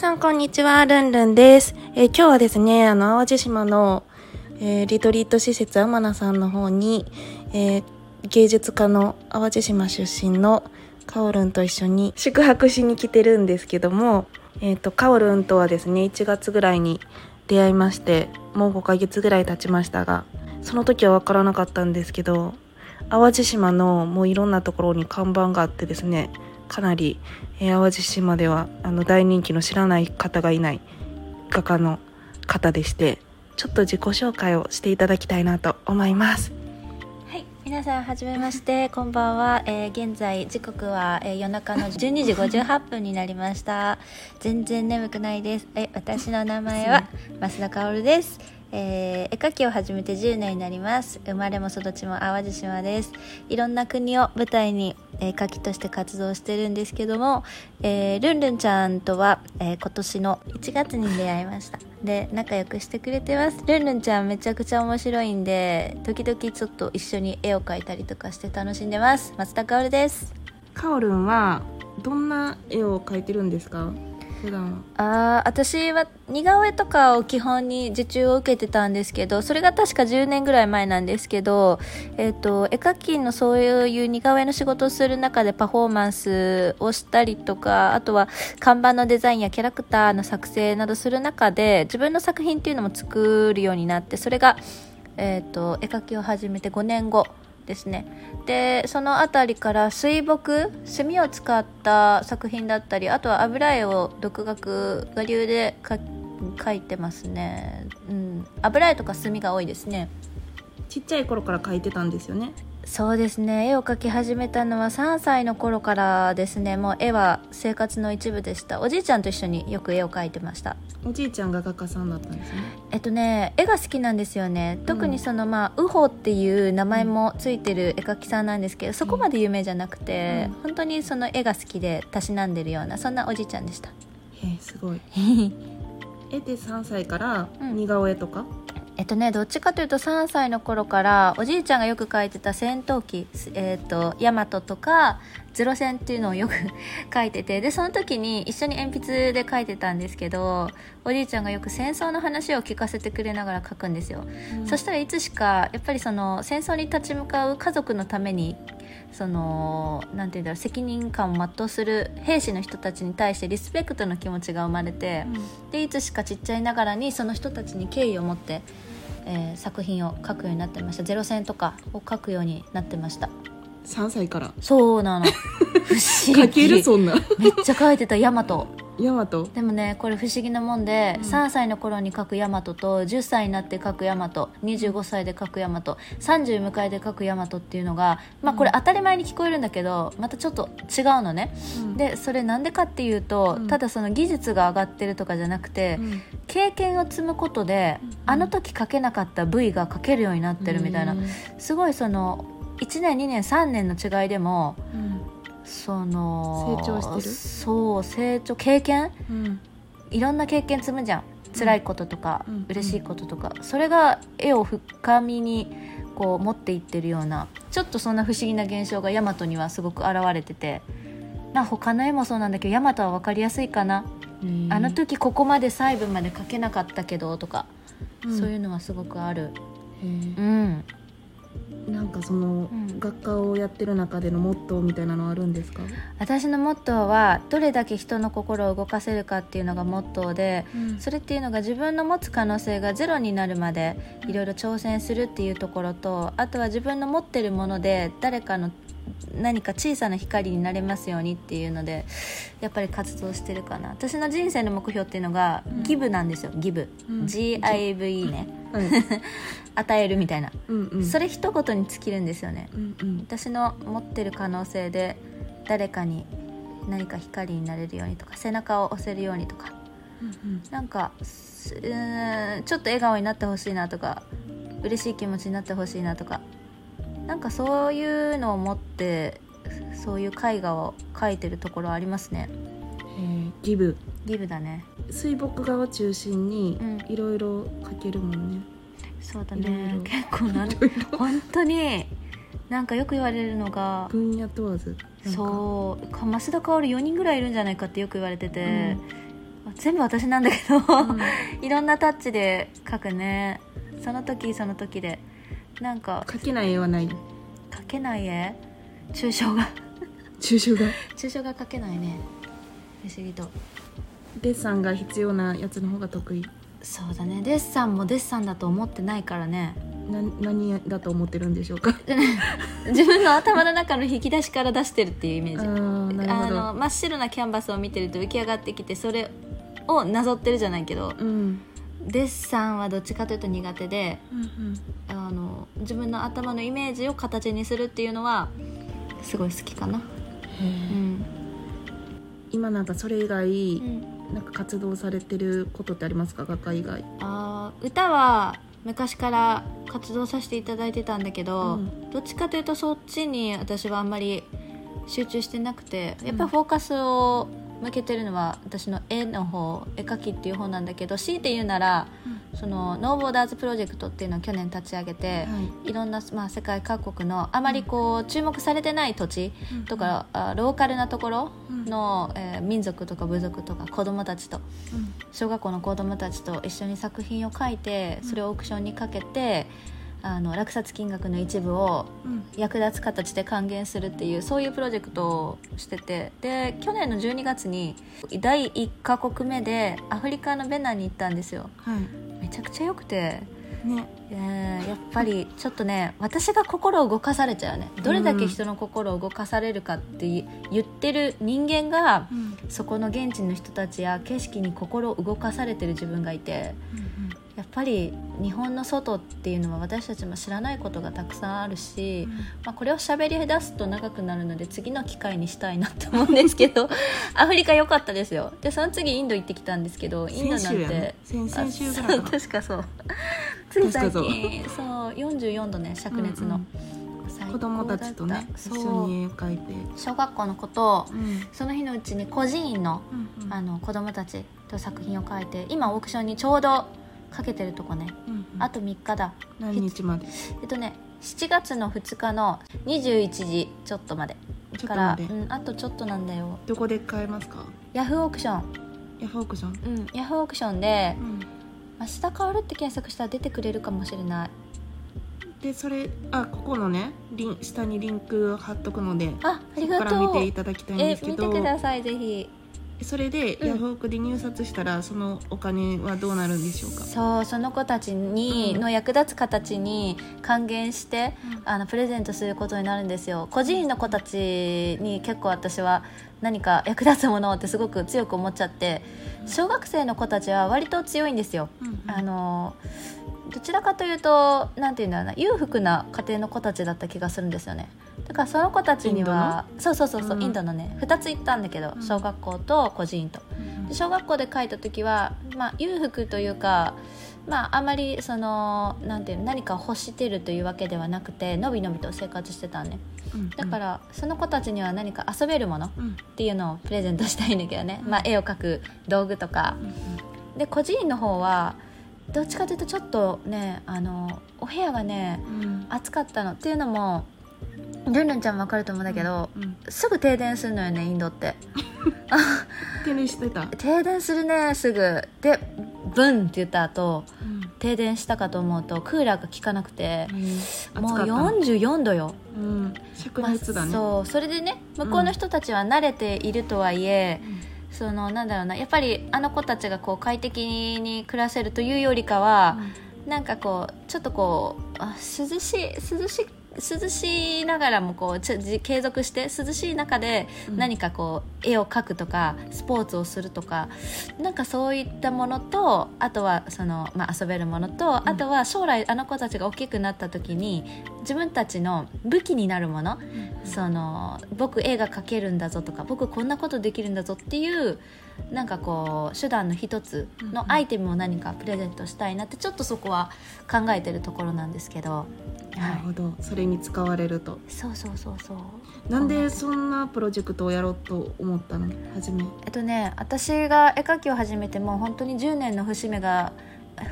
さんこんにちは、ルンルンです。えー今日はですね、あの、淡路島の、えーリトリート施設天名さんの方に、えー芸術家の淡路島出身のカオルンと一緒に宿泊しに来てるんですけども、えっ、と、カオルンとはですね、1月ぐらいに出会いまして、もう5ヶ月ぐらい経ちましたが、その時は分からなかったんですけど、淡路島のもういろんなところに看板があってですね、かなり、えー淡路島ではあの大人気の知らない方がいない画家の方でして、ちょっと自己紹介をしていただきたいなと思います。はい、皆さんはじめまして、こんばんは。えー現在時刻は、えー夜中の12時58分になりました。全然眠くないです。え私の名前は増田薫です。えー絵描きを始めて10年になります。生まれも育ちも淡路島です。いろんな国を舞台に、えー、絵描きとして活動してるんですけども、えールンルンちゃんとは、えー今年の1月に出会いました。で、仲良くしてくれてます。ルンルンちゃんめちゃくちゃ面白いんで、時々ちょっと一緒に絵を描いたりとかして楽しんでます。松田薫です。カオルンはどんな絵を描いてるんですか？普段は。あ私は似顔絵とかを基本に受注を受けてたんですけどそれが確か10年ぐらい前なんですけど、えっと絵描きのそういう似顔絵の仕事をする中でパフォーマンスをしたりとかあとは看板のデザインやキャラクターの作成などする中で自分の作品っていうのも作るようになってそれが、えっと絵描きを始めて5年後ですね。でその辺りから水墨墨を使った作品だったりあとは油絵を独学我流で描いてますね、うん、油絵とか墨が多いですね。ちっちゃい頃から描いてたんですよね。そうですね。絵を描き始めたのは3歳の頃からですね。もう絵は生活の一部でした。おじいちゃんと一緒によく絵を描いてました。おじいちゃんが画家さんだったんですね。えっとね絵が好きなんですよね。特にそのまあウホっていう名前もついてる絵描きさんなんですけどそこまで有名じゃなくて、うん。本当にその絵が好きでたしなんでるようなそんなおじいちゃんでした。へえ、すごい。絵で3歳からうん。似顔絵とか、えっとねどっちかというと3歳の頃からおじいちゃんがよく描いてた戦闘機えっとヤマトとかゼロ戦っていうのをよく 描いててでその時に一緒に鉛筆で描いてたんですけどおじいちゃんがよく戦争の話を聞かせてくれながら描くんですよ。そしたらいつしかやっぱりその戦争に立ち向かう家族のためにそのなんていうんだろう責任感を全うする兵士の人たちに対してリスペクトの気持ちが生まれて、でいつしかちっちゃいながらにその人たちに敬意を持って、えー作品を描くようになってました。ゼロ戦とかを描くようになってました。3歳から。そうなの。不思議。描けるそんな。めっちゃ描いてた。ヤマトヤマト？でもねこれ不思議なもんで、うん。3歳の頃に描くヤマトと10歳になって描くヤマト25歳で描くヤマト30迎えで描くヤマトっていうのがまあこれ当たり前に聞こえるんだけどまたちょっと違うのね。でそれなんでかっていうと、うん。ただその技術が上がってるとかじゃなくて、うん、経験を積むことで、うん。あの時描けなかった部位が描けるようになってるみたいな、うん。すごいその1年2年3年の違いでもうんその成長してる？そう成長経験？うん。いろんな経験積むじゃん。辛いこととか、うん。嬉しいこととか。それが絵を深みにこう持っていってるようなちょっとそんな不思議な現象がヤマトにはすごく現れてて。な他の絵もそうなんだけどヤマトは分かりやすいかな、うん。あの時ここまで細部まで描けなかったけどとか、うん。そういうのはすごくある。へうん。えなんかその、うん。学科をやってる中でのモットーみたいなのあるんですか、私のモットーはどれだけ人の心を動かせるかっていうのがモットーでそれっていうのが自分の持つ可能性がゼロになるまでいろいろ挑戦するっていうところとあとは自分の持ってるもので誰かの何か小さな光になれますようにっていうのでやっぱり活動してるかな。私の人生の目標っていうのがうん。ギブなんですよギブ、うん。GIVE ね。はい。与えるみたいな、うんうん。それ一言に尽きるんですよね。うんうん。私の持ってる可能性で誰かに何か光になれるようにとか背中を押せるようにとか。うんなんかすうーんちょっと笑顔になってほしいなとか嬉しい気持ちになってほしいなとかなんかそういうのを持ってそういう絵画を描いてるところありますね。えーギブ。ギブだね。水墨画を中心にうん。いろいろ描けるもんね、そうだいろいろ。ね結構なん本当になんかよく言われるのが分野問わずそうか増田薫4人ぐらいいるんじゃないかってよく言われてて、全部私なんだけど、うん。いろんなタッチで描くね。その時その時でなんか描けない絵はない描けない絵？抽象画。抽象画？抽象画描けないね。不思議と。デッサンが必要なやつの方が得意？そうだね。デッサンもデッサンだと思ってないからね。な何だと思ってるんでしょうか？自分の頭の中の引き出しから出してるっていうイメーあジあの真っ白なキャンバスを見てると浮き上がってきてそれをなぞってるじゃないけど。うんデッサンはどっちかというと苦手でうんあの自分の頭のイメージを形にするっていうのはすごい好きかな。うん。今なんかそれ以外うん、なんか活動されてることってありますか？画家以外。あー歌は昔から活動させていただいてたんだけど、うん。どっちかというとそっちに私はあんまり集中してなくてやっぱうん。フォーカスを向けてるのは私の絵の方絵描きっていう方なんだけど強いて言うならそのノーボーダーズプロジェクトっていうのを去年立ち上げて、はい。いろんな、まあ、世界各国のあまりこう注目されてない土地とか、あローカルなところの、えー民族とか部族とか子どもたちとうん。小学校の子どもたちと一緒に作品を描いてそれをオークションにかけてあの落札金額の一部をうん。役立つ形で還元するっていうそういうプロジェクトをしてて。で去年の12月に第1カ国目でアフリカのベナンに行ったんですよ。はい。めちゃくちゃ良くて。ね。えーやっぱりちょっとね私が心を動かされちゃうね。どれだけ人の心を動かされるかってい言ってる人間がうん。そこの現地の人たちや景色に心を動かされてる自分がいて。やっぱり日本の外っていうのは私たちも知らないことがたくさんあるし、まあ、これを喋り出すと長くなるので次の機会にしたいなって思うんですけど アフリカ良かったですよ。でその次インド行ってきたんですけどインドなんて。先先週ぐあらいかな。そう確かそう。つい最近そう。44度ね灼熱の、うん最高子供たちとね一緒に絵描いて。小学校の子とうん。その日のうちに孤児院のうん。あの子供たちと作品を描いて今オークションにちょうどかけてるとこね。うんあと3日だ。何日まで？えっとね7月の2日の21時ちょっとまで。ちょっとからまでうん、あとちょっとなんだよ。どこで買えますか？ヤフーオークション。ヤフーオークション？うんヤフーオークションでうん「増田薫」って検索したら出てくれるかもしれない。でそれあここのねリン下にリンク貼っとくのであありここからがとう見ていただきたいんえですけど。見てくださいぜひそれでうん。ヤフオクで入札したらそのお金はどうなるんでしょうか？そうその子たちに、うん。の役立つ形に還元してあのプレゼントすることになるんですよ。個人の子たちに結構私は何か役立つものってすごく強く思っちゃって小学生の子たちは割と強いんですよ。うん。あのどちらかというとなんていうんだろうな裕福な家庭の子たちだった気がするんですよね。だからその子たちにはそうそうそうそう、うん。インドのね2つ行ったんだけどうん。小学校と個人と。うんで小学校で書いた時は、まあ、裕福というか、まあ、あまりそのなんていうの何かを欲してるというわけではなくてのびのびと生活してたね。うんだからその子たちには何か遊べるものっうん。ていうのをプレゼントしたいんだけどね、うん。まあ、絵を描く道具とか。で個人の方はどっちかというとちょっとねあのお部屋がねうん。暑かったの。っていうのもルンルンちゃんも分かると思うんだけど、うんすぐ停電するのよねインドって。手にしてた。停電するねすぐ。でブンって言った後うん。停電したかと思うとクーラーが効かなくて暑もうかった。の44度よ、うん。灼熱だね。まあそう。それでね向こうの人たちは慣れているとはいえ、そのなんだろうなやっぱりあの子たちがこう快適に暮らせるというよりかは、なんかこうちょっとこうあ涼しい涼し涼しいながらもこう継続して涼しい中で何かこう絵を描くとかスポーツをするとかなんかそういったものとあとはその、まあ、遊べるものと、あとは将来あの子たちが大きくなった時に自分たちの武器になるもの、その僕絵が描けるんだぞとか僕こんなことできるんだぞっていうなんかこう手段の一つのアイテムを何かプレゼントしたいなってちょっとそこは考えてるところなんですけど、なるほど。それに使われると。そうそうそう。そうなんでそんなプロジェクトをやろうと思ったの？初め。えっとね私が絵描きを始めてもう本当に10年の節目が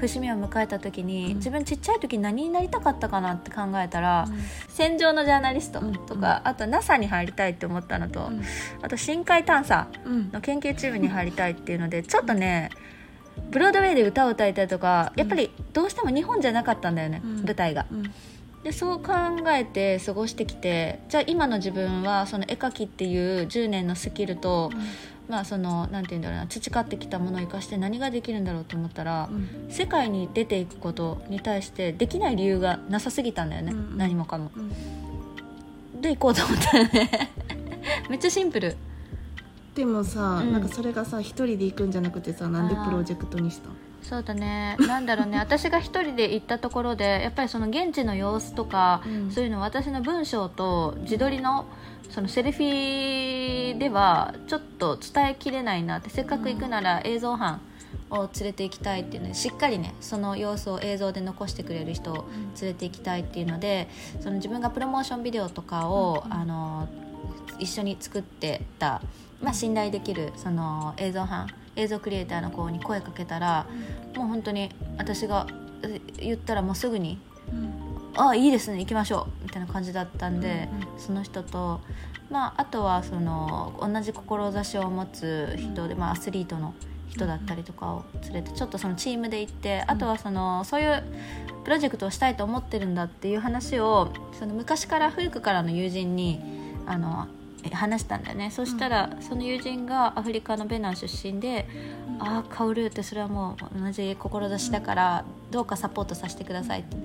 節目を迎えた時に、うん。自分ちっちゃい時何になりたかったかなって考えたら、戦場のジャーナリストとか、あと NASA に入りたいって思ったのと、あと深海探査うん。の研究チームに入りたいっていうのでちょっとねブロードウェイで歌を歌いたいとかやっぱりどうしても日本じゃなかったんだよね、うん。舞台が。うん。でそう考えて過ごしてきてじゃあ今の自分はその絵描きっていう10年のスキルと、まあそのなんて言うんだろうな培ってきたものを生かして何ができるんだろうと思ったら、うん。世界に出ていくことに対してできない理由がなさすぎたんだよね、うん。何もかも。うん。で行こうと思ったよね。めっちゃシンプル。でもさ、うん。なんかそれがさ一人で行くんじゃなくてさなんでプロジェクトにしたそうだね。なんだろうね。私が一人で行ったところでやっぱりその現地の様子とか、うん。そういうの私の文章と自撮りのそのセルフィーではちょっと伝えきれないなって。せっかく行くなら映像班を連れて行きたいっていうのでしっかりねその様子を映像で残してくれる人を連れて行きたいっていうのでその自分がプロモーションビデオとかを、うん。あの一緒に作ってた、まあ、信頼できるその映像班映像クリエイターの子に声かけたら、もう本当に私がえ言ったらもうすぐに「あいいですね行きましょう」みたいな感じだったんで、うんその人と、まあ、あとはその同じ志を持つ人で、まあ、アスリートの人だったりとかを連れてちょっとそのチームで行って、あとはそのそういうプロジェクトをしたいと思ってるんだっていう話をその昔から古くからの友人にあのえ話したんだよね。そしたら、その友人がアフリカのベナン出身で「ああカオルってそれはもう同じ志だからどうかサポートさせてください」って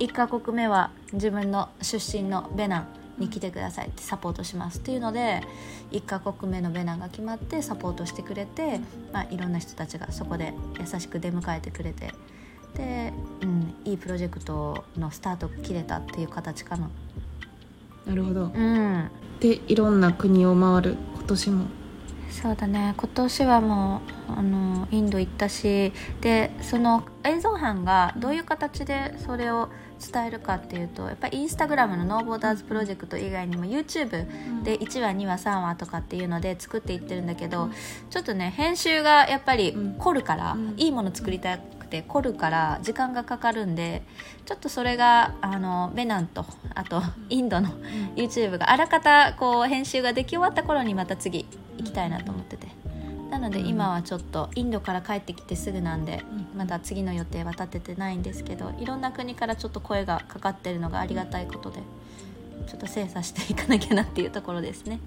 1カ国目は自分の出身のベナンに来てくださいってサポートしますっていうので1カ国目のベナンが決まってサポートしてくれて、まあ、いろんな人たちがそこで優しく出迎えてくれて。で、うん、いいプロジェクトのスタートが切れたっていう形かな。なるほど。うんでいろんな国を回る今年も。そうだね。今年はもうあのインド行ったしでその映像班がどういう形でそれを伝えるかっていうとやっぱりインスタグラムのノーボーダーズプロジェクト以外にも YouTube で1話2話3話とかっていうので作っていってるんだけど、うん。ちょっとね編集がやっぱりうん。凝るから、うん。いいもの作りたくて凝るから時間がかかるんでちょっとそれがあのベナンとあとインドの YouTube があらかたこう編集ができ終わった頃にまた次行きたいなと思っててなのでうん。今はちょっとインドから帰ってきてすぐなんでうん。まだ次の予定は立ててないんですけどいろんな国からちょっと声がかかってるのがありがたいことでちょっと精査していかなきゃなっていうところですね。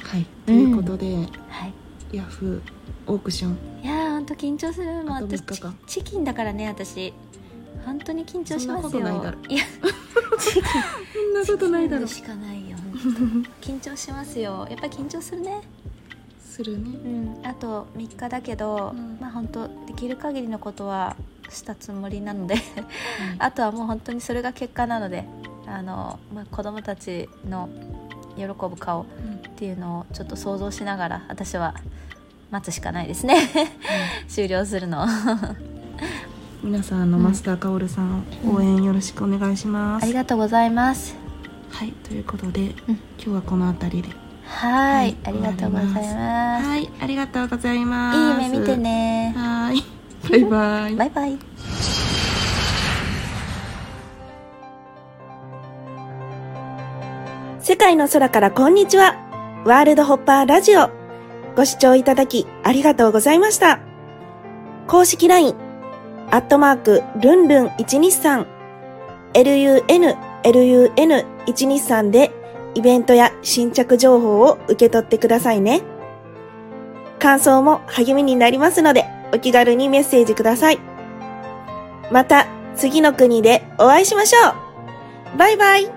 はい。ということで、はい。ヤフーオークション。いやーほんと緊張するもう私3日間。チチキンだからね私。本当に緊張しますよ。いだろ。いや。チキンそんなことないだろ。しかないよ緊張しますよ。やっぱり緊張するねするね。うん。あと3日だけど、うん。まあ本当できる限りのことはしたつもりなので あとはもう本当にそれが結果なのであの、まあ、子供たちの喜ぶ顔っていうのをちょっと想像しながら私は待つしかないですね。終了するの 皆さんあの、うん。マスターカオルさん応援よろしくお願いします、ありがとうございます。はいということで、うん。今日はこの辺りで。はいはいありがとうございます。はいありがとうございます。いい夢見てね。はい。バイバイ。バイバイ。世界の空からこんにちは。ワールドホッパーラジオ。ご視聴いただきありがとうございました。公式 LINE、アットマーク、ルンルン123、lun、lun123 でイベントや新着情報を受け取ってくださいね。感想も励みになりますので、お気軽にメッセージください。また、次の国でお会いしましょうバイバイ